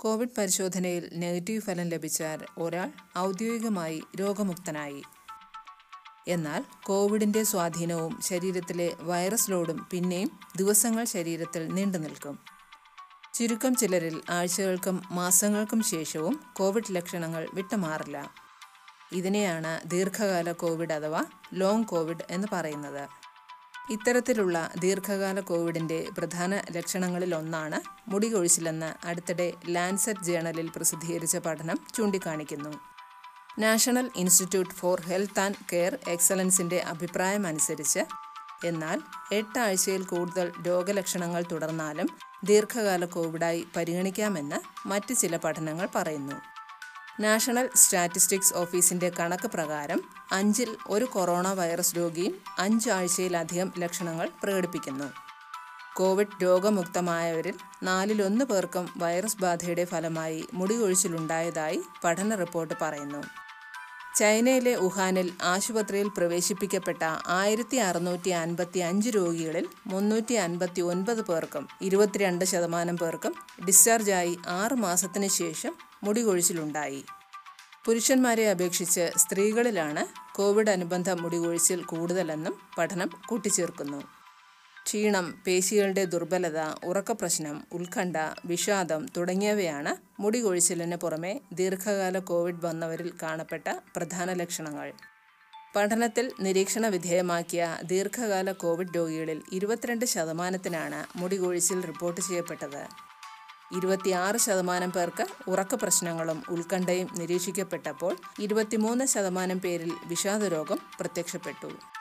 Covid പരിശോധനയിൽ negative ഫലം ലഭിച്ചാൽ ഒരാൾ ഔദ്യോഗികമായി രോഗമുക്തനായി. എന്നാൽ കോവിഡിന്റെ സ്വാധീനവും ശരീരത്തിലെ വൈറസ് ലോഡും പിന്നെയും ദിവസങ്ങൾ ശരീരത്തിൽ നീണ്ടു നിൽക്കും. ചുരുക്കം ചിലരിൽ ആഴ്ചകൾക്കും മാസങ്ങൾക്കും ശേഷവും കോവിഡ് ലക്ഷണങ്ങൾ വിട്ടുമാറില്ല. ഇതിനെയാണ് ദീർഘകാല കോവിഡ് അഥവാ ലോങ് കോവിഡ് എന്ന് പറയുന്നത്. ഇത്തരത്തിലുള്ള ദീർഘകാല കോവിഡിന്റെ പ്രധാന ലക്ഷണങ്ങളിൽ ഒന്നാണ് മുടി കൊഴിച്ചിലെന്ന് അടുത്തിടെ ലാൻസെറ്റ് ജേണലിൽ പ്രസിദ്ധീകരിച്ച പഠനം ചൂണ്ടിക്കാണിക്കുന്നു. National institute for health and care എക്സലൻസിന്റെ അഭിപ്രായം അനുസരിച്ച് എന്നാൽ എട്ടാഴ്ചയിൽ കൂടുതൽ രോഗലക്ഷണങ്ങൾ തുടർന്നാലും ദീർഘകാല കോവിഡായി പരിഗണിക്കാമെന്ന് മറ്റ് ചില പഠനങ്ങൾ പറയുന്നു. നാഷണൽ സ്റ്റാറ്റിസ്റ്റിക്സ് ഓഫീസിന്റെ കണക്ക് പ്രകാരം അഞ്ചിൽ ഒരു കൊറോണ വൈറസ് രോഗിയും അഞ്ചാഴ്ചയിലധികം ലക്ഷണങ്ങൾ പ്രകടിപ്പിക്കുന്നു. കോവിഡ് രോഗമുക്തമായവരിൽ നാലിലൊന്ന് പേർക്കും വൈറസ് ബാധയുടെ ഫലമായി മുടികൊഴിച്ചിലുണ്ടായതായി പഠന റിപ്പോർട്ട് പറയുന്നു. ചൈനയിലെ വുഹാനിൽ ആശുപത്രിയിൽ പ്രവേശിപ്പിക്കപ്പെട്ട ആയിരത്തി അറുന്നൂറ്റി അൻപത്തി അഞ്ച് രോഗികളിൽ മുന്നൂറ്റി അൻപത്തി ഒൻപത് പേർക്കും ഇരുപത്തിരണ്ട് ശതമാനം പേർക്കും ഡിസ്ചാർജായി ആറ് മാസത്തിന് ശേഷം മുടി കൊഴിച്ചിലുണ്ടായി പുരുഷന്മാരെ അപേക്ഷിച്ച് സ്ത്രീകളിലാണ് കോവിഡ് അനുബന്ധ മുടികൊഴിച്ചിൽ കൂടുതലെന്നും പഠനം കൂട്ടിച്ചേർക്കുന്നു. ക്ഷീണം പേശികളുടെ ദുർബലത ഉറക്കപ്രശ്നം ഉത്കണ്ഠ വിഷാദം തുടങ്ങിയവയാണ് മുടി കൊഴിച്ചിലിന് പുറമെ ദീർഘകാല കോവിഡ് വന്നവരിൽ കാണപ്പെട്ട പ്രധാന ലക്ഷണങ്ങൾ. പഠനത്തിൽ നിരീക്ഷണ വിധേയമാക്കിയ ദീർഘകാല കോവിഡ് രോഗികളിൽ ഇരുപത്തിരണ്ട് ശതമാനത്തിനാണ് മുടി കൊഴിച്ചിൽ റിപ്പോർട്ട് ചെയ്യപ്പെട്ടത്. ഇരുപത്തിയാറ് ശതമാനം പേർക്ക് ഉറക്ക പ്രശ്നങ്ങളും ഉത്കണ്ഠയും നിരീക്ഷിക്കപ്പെട്ടപ്പോൾ ഇരുപത്തിമൂന്ന് ശതമാനം പേരിൽ വിഷാദരോഗം പ്രത്യക്ഷപ്പെട്ടു.